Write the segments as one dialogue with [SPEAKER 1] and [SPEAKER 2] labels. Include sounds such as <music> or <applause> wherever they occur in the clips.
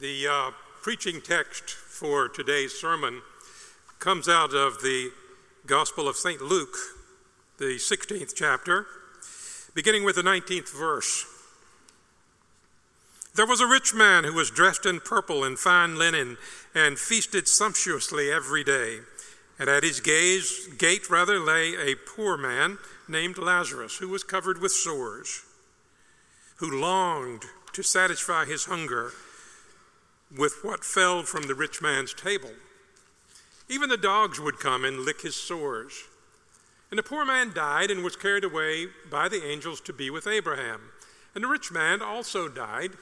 [SPEAKER 1] The uh, preaching text for today's sermon comes out of the Gospel of St. Luke, the 16th chapter, beginning with the 19th verse. There was a rich man who was dressed in purple and fine linen and feasted sumptuously every day. And at his gaze, gate rather lay a poor man named Lazarus, who was covered with sores, who longed to satisfy his hunger with what fell from the rich man's table. Even the dogs would come and lick his sores. And the poor man died and was carried away by the angels to be with Abraham. And the rich man also died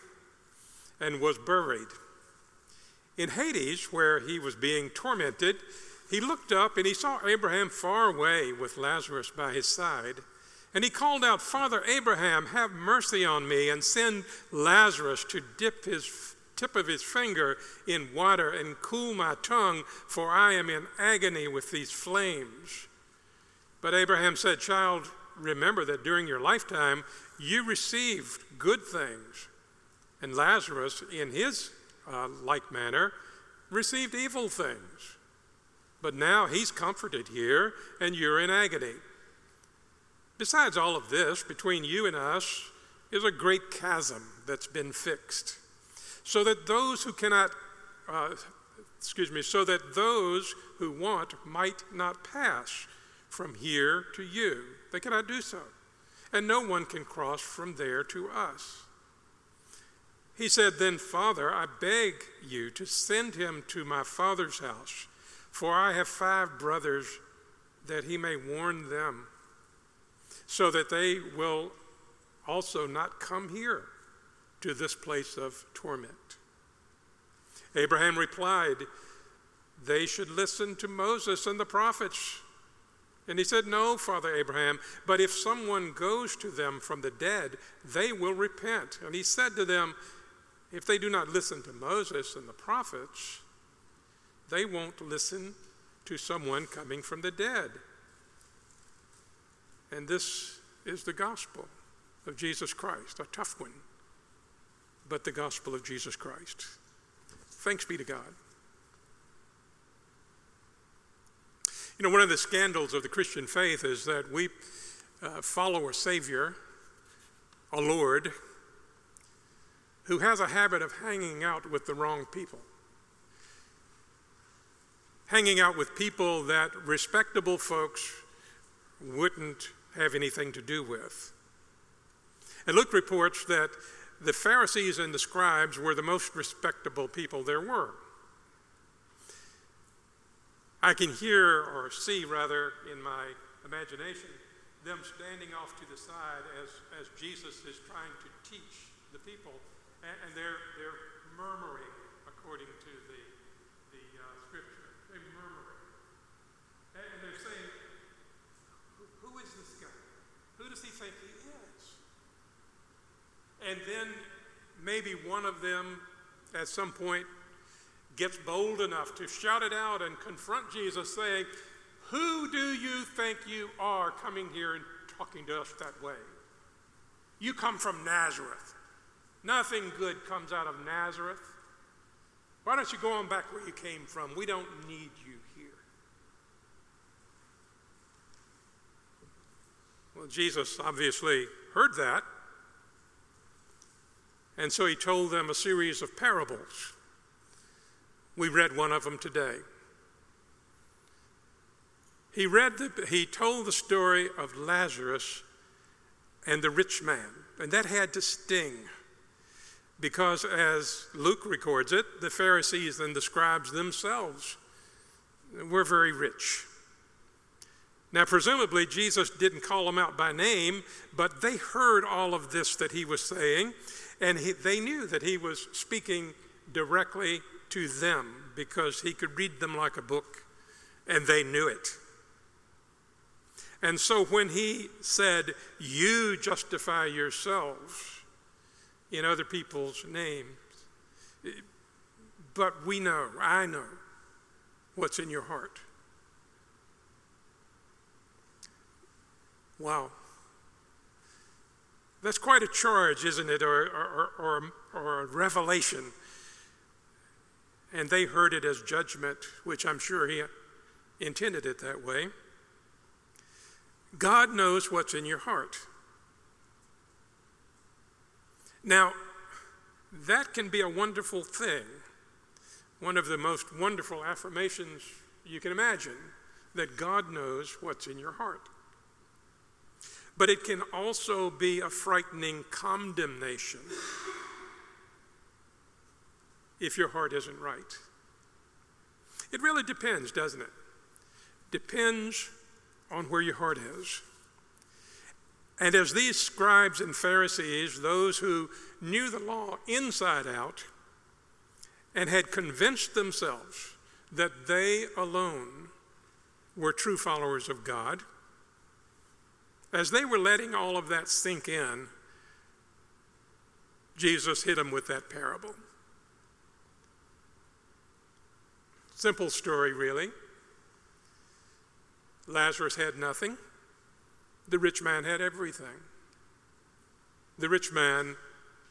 [SPEAKER 1] and was buried. In Hades, where he was being tormented, he looked up and he saw Abraham far away with Lazarus by his side. And he called out, Father Abraham, have mercy on me and send Lazarus to dip his tip of his finger in water and cool my tongue, for I am in agony with these flames. But Abraham said, Child, remember that during your lifetime you received good things, and Lazarus, in his uh, like manner, received evil things. But now he's comforted here, and you're in agony. Besides all of this, between you and us is a great chasm that's been fixed so that those who cannot, uh, excuse me, so that those who want might not pass from here to you. They cannot do so. And no one can cross from there to us. He said, Then, Father, I beg you to send him to my father's house, for I have five brothers, that he may warn them, so that they will also not come here to this place of torment. Abraham replied, They should listen to Moses and the prophets. And he said, No, Father Abraham, but if someone goes to them from the dead, they will repent. And he said to them, If they do not listen to Moses and the prophets, they won't listen to someone coming from the dead. And this is the gospel of Jesus Christ, a tough one but the gospel of Jesus Christ. Thanks be to God. You know, one of the scandals of the Christian faith is that we uh, follow a Savior, a Lord, who has a habit of hanging out with the wrong people. Hanging out with people that respectable folks wouldn't have anything to do with. And Luke reports that the Pharisees and the scribes were the most respectable people there were. I can hear, or see rather, in my imagination, them standing off to the side as, as Jesus is trying to teach the people, and, and they're, they're murmuring according to the, the uh, scripture. They're murmuring. And, they're saying, Who is this guy? Who does he think he and then maybe one of them at some point gets bold enough to shout it out and confront Jesus, saying, Who do you think you are coming here and talking to us that way? You come from Nazareth. Nothing good comes out of Nazareth. Why don't you go on back where you came from? We don't need you here. Well, Jesus obviously heard that. And so he told them a series of parables. We read one of them today. He, read the, he told the story of Lazarus and the rich man, and that had to sting because, as Luke records it, the Pharisees and the scribes themselves were very rich. Now, presumably, Jesus didn't call them out by name, but they heard all of this that he was saying, and he, they knew that he was speaking directly to them because he could read them like a book, and they knew it. And so when he said, You justify yourselves in other people's names, but we know, I know what's in your heart. Wow. That's quite a charge, isn't it? Or, or, or, or a revelation and they heard it as judgment, which I'm sure he intended it that way. God knows what's in your heart. Now, that can be a wonderful thing, one of the most wonderful affirmations you can imagine that God knows what's in your heart. But it can also be a frightening condemnation if your heart isn't right. It really depends, doesn't it? Depends on where your heart is. And as these scribes and Pharisees, those who knew the law inside out and had convinced themselves that they alone were true followers of God, as they were letting all of that sink in, Jesus hit them with that parable. Simple story, really. Lazarus had nothing. The rich man had everything. The rich man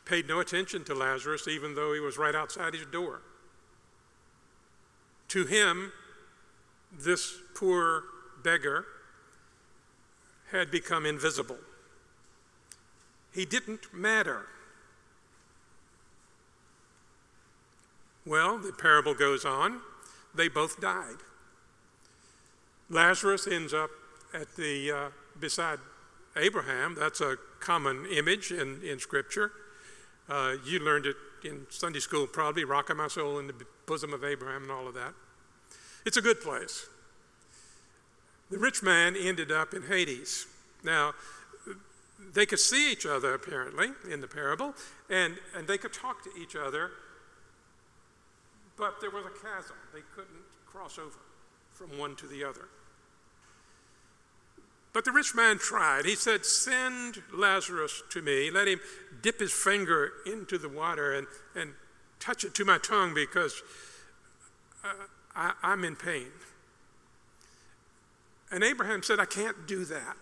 [SPEAKER 1] paid no attention to Lazarus, even though he was right outside his door. To him, this poor beggar had become invisible. He didn't matter. Well, the parable goes on. They both died. Lazarus ends up at the uh, beside Abraham. That's a common image in, in Scripture. Uh, you learned it in Sunday school, probably, rocking my soul in the bosom of Abraham and all of that. It's a good place. The rich man ended up in Hades. Now, they could see each other apparently in the parable, and, and they could talk to each other, but there was a chasm. They couldn't cross over from one to the other. But the rich man tried. He said, Send Lazarus to me. Let him dip his finger into the water and, and touch it to my tongue because uh, I, I'm in pain. And Abraham said, I can't do that.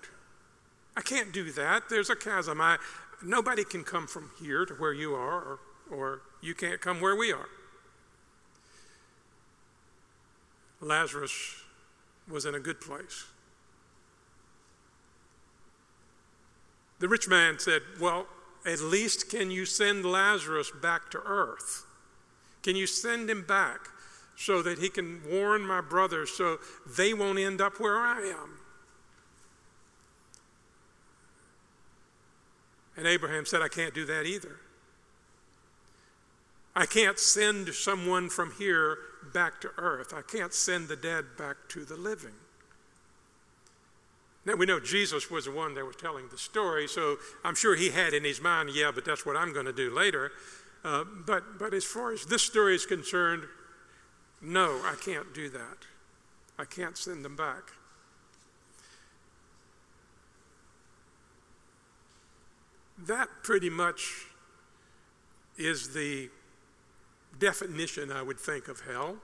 [SPEAKER 1] I can't do that. There's a chasm. I, nobody can come from here to where you are, or, or you can't come where we are. Lazarus was in a good place. The rich man said, Well, at least can you send Lazarus back to earth? Can you send him back so that he can warn my brothers so they won't end up where I am? And Abraham said, I can't do that either. I can't send someone from here back to earth. I can't send the dead back to the living. Now, we know Jesus was the one that was telling the story, so I'm sure he had in his mind, yeah, but that's what I'm going to do later. Uh, but, but as far as this story is concerned, no, I can't do that. I can't send them back. That pretty much is the definition, I would think, of hell.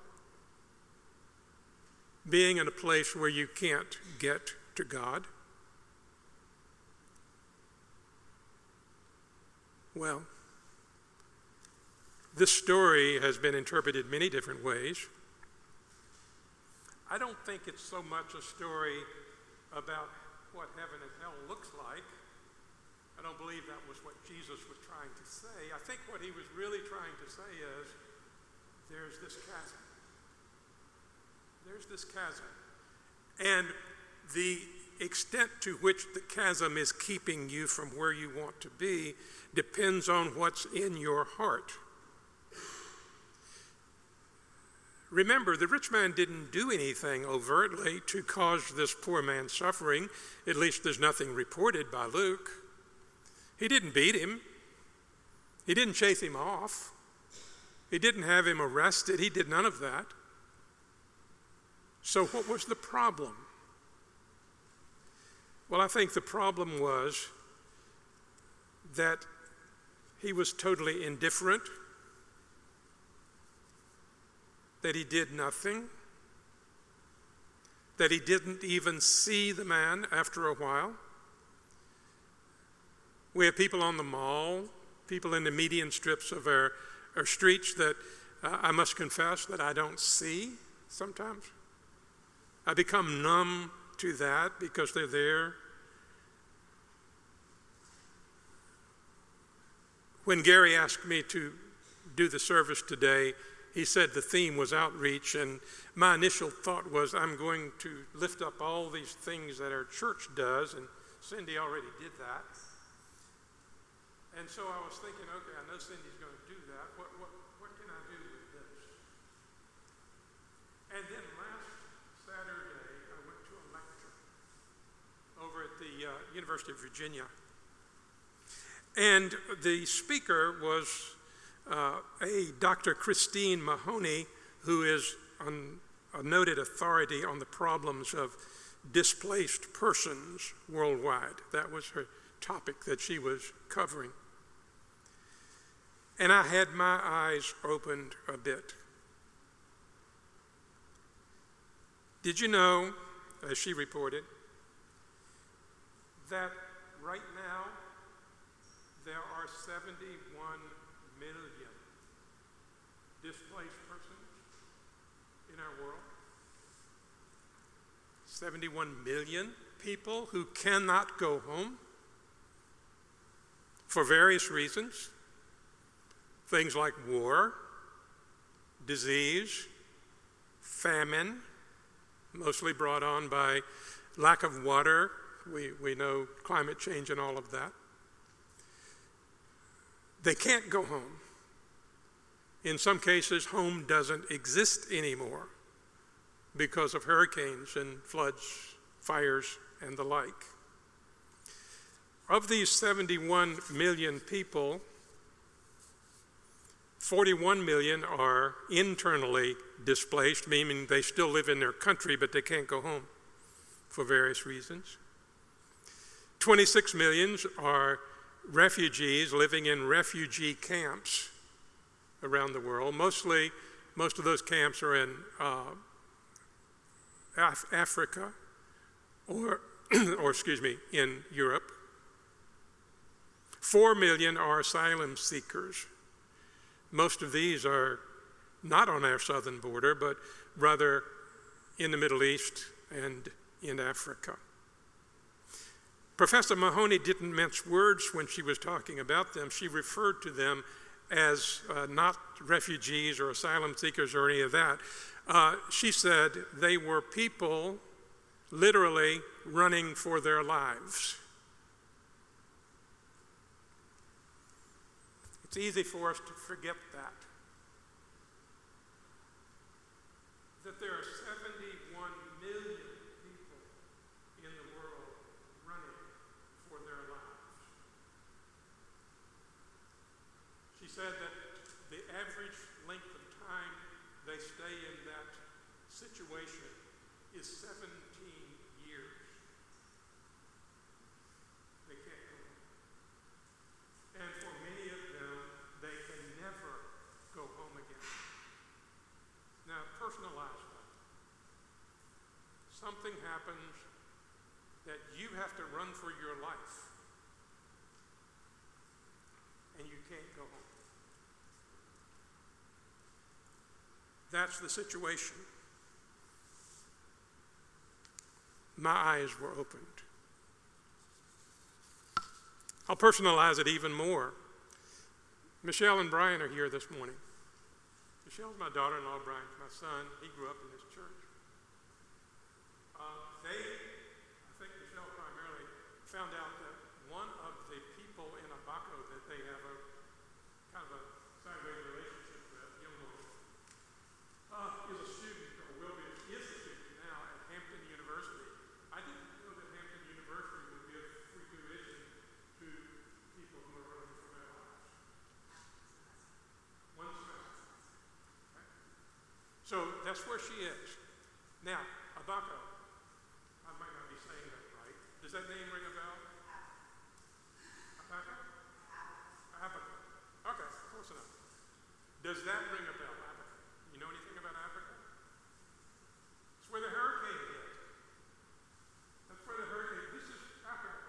[SPEAKER 1] Being in a place where you can't get to God? Well, this story has been interpreted many different ways. I don't think it's so much a story about what heaven and hell looks like. I don't believe that was what Jesus was trying to say. I think what he was really trying to say is there's this chasm. There's this chasm. And the extent to which the chasm is keeping you from where you want to be depends on what's in your heart. Remember, the rich man didn't do anything overtly to cause this poor man suffering. At least there's nothing reported by Luke. He didn't beat him, he didn't chase him off, he didn't have him arrested, he did none of that. So, what was the problem? Well, I think the problem was that he was totally indifferent, that he did nothing, that he didn't even see the man after a while. We have people on the mall, people in the median strips of our, our streets that uh, I must confess that I don't see sometimes. I become numb to that because they're there. When Gary asked me to do the service today, he said the theme was outreach, and my initial thought was I'm going to lift up all these things that our church does, and Cindy already did that. And so I was thinking, okay, I know Cindy's going to do that. What, what, what can I do with this? And then last Saturday, I went to a lecture over at the uh, University of Virginia. And the speaker was uh, a Dr. Christine Mahoney, who is a noted authority on the problems of displaced persons worldwide. That was her topic that she was covering. And I had my eyes opened a bit. Did you know, as she reported, that right now there are 71 million displaced persons in our world? 71 million people who cannot go home for various reasons. Things like war, disease, famine, mostly brought on by lack of water. We, we know climate change and all of that. They can't go home. In some cases, home doesn't exist anymore because of hurricanes and floods, fires, and the like. Of these 71 million people, 41 million are internally displaced, meaning they still live in their country but they can't go home for various reasons. 26 millions are refugees living in refugee camps around the world. Mostly, most of those camps are in uh, Af- Africa or, <clears throat> or, excuse me, in Europe. Four million are asylum seekers most of these are not on our southern border, but rather in the Middle East and in Africa. Professor Mahoney didn't mince words when she was talking about them. She referred to them as uh, not refugees or asylum seekers or any of that. Uh, she said they were people literally running for their lives. It's easy for us to forget that. That there are 71 million people in the world running for their lives. She said that the average length of time they stay in that situation is 17 years. They can't go home. And for many of them, they can never go home again. Now, personalize that. Something happens that you have to run for your life, and you can't go home. That's the situation. My eyes were opened. I'll personalize it even more. Michelle and Brian are here this morning. Michelle's my daughter-in-law, Brian's my son. He grew up in this church. Uh, they, I think Michelle primarily, found out that one of the people in Abaco that they have a kind of a sideways relationship with, young woman, uh, is a student, or will be, is a student now at Hampton University. I didn't know that Hampton University would give free tuition to people who are running for their lives. One so that's where she is. Now, Abaco. I might not be saying that right. Does that name ring a bell? Abaco? Abaco. Okay, close enough. Does that ring a bell, Abaco? You know anything about Africa? It's where the hurricane hit. That's where the hurricane, this is Africa.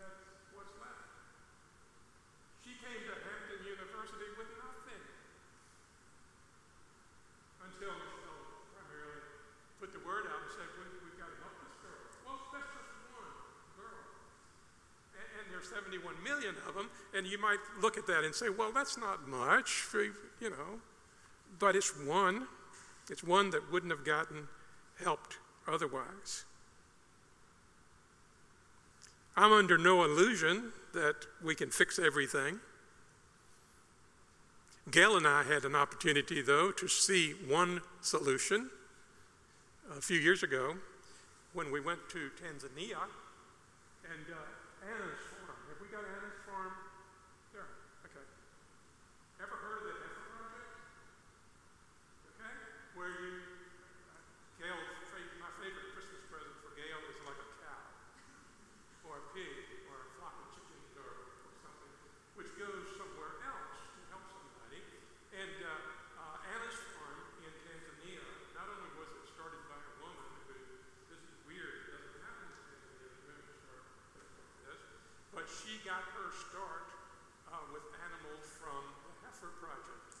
[SPEAKER 1] That's what's left. She came to Hampton University with nothing. 71 million of them, and you might look at that and say, well, that's not much, for, you know, but it's one. It's one that wouldn't have gotten helped otherwise. I'm under no illusion that we can fix everything. Gail and I had an opportunity, though, to see one solution a few years ago when we went to Tanzania and uh, Anna's farm. Have we got Anna's farm? There. Okay. Ever heard of the Heifer Project? Okay. Where you, uh, Gail, my favorite Christmas present for Gail is like a cow or a pig or a flock of chickens or, or something, which goes somewhere else to help somebody. And uh, uh, Anna's farm in Tanzania, not only was it started by a woman who, this is weird, it doesn't happen in Tanzania, women start like this, but she got her start uh, with animals from the Heifer Project.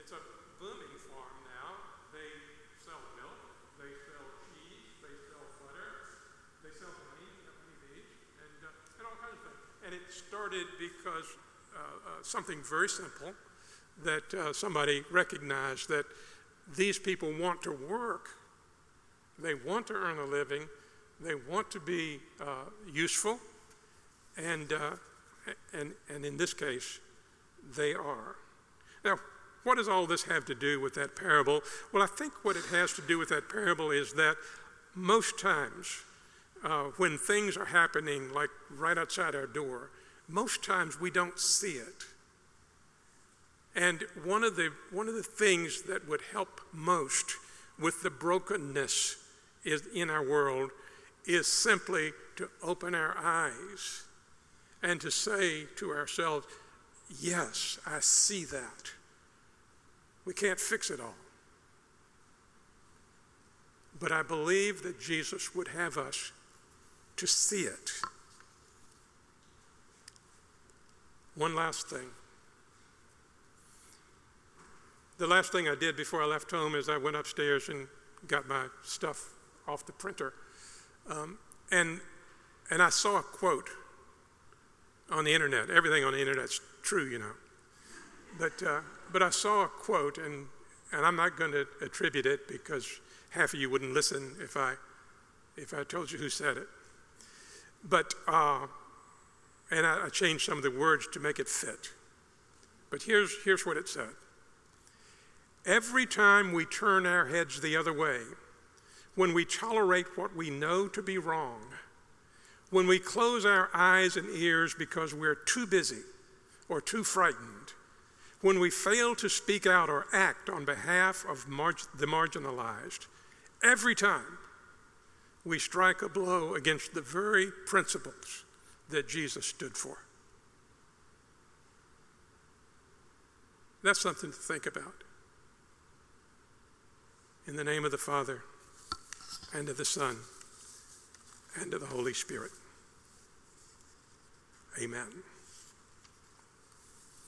[SPEAKER 1] It's a booming farm now. They sell milk, they sell cheese, they sell butter, they sell honey, you know, honey bees, and, uh, and all kinds of things. And it started because uh, uh, something very simple that uh, somebody recognized that these people want to work, they want to earn a living, they want to be uh, useful, and, uh, and, and in this case, they are. Now, what does all this have to do with that parable? Well, I think what it has to do with that parable is that most times uh, when things are happening, like right outside our door, most times we don't see it. And one of the, one of the things that would help most with the brokenness is, in our world is simply to open our eyes and to say to ourselves, Yes, I see that. We can't fix it all. But I believe that Jesus would have us to see it. One last thing. The last thing I did before I left home is I went upstairs and got my stuff off the printer. Um, and, and I saw a quote on the internet. Everything on the internet's true, you know. But, uh, but I saw a quote, and, and I'm not going to attribute it because half of you wouldn't listen if I, if I told you who said it. But, uh, and I, I changed some of the words to make it fit. But here's, here's what it said Every time we turn our heads the other way, when we tolerate what we know to be wrong, when we close our eyes and ears because we're too busy or too frightened, when we fail to speak out or act on behalf of mar- the marginalized, every time we strike a blow against the very principles that Jesus stood for. That's something to think about. In the name of the Father, and of the Son, and of the Holy Spirit. Amen.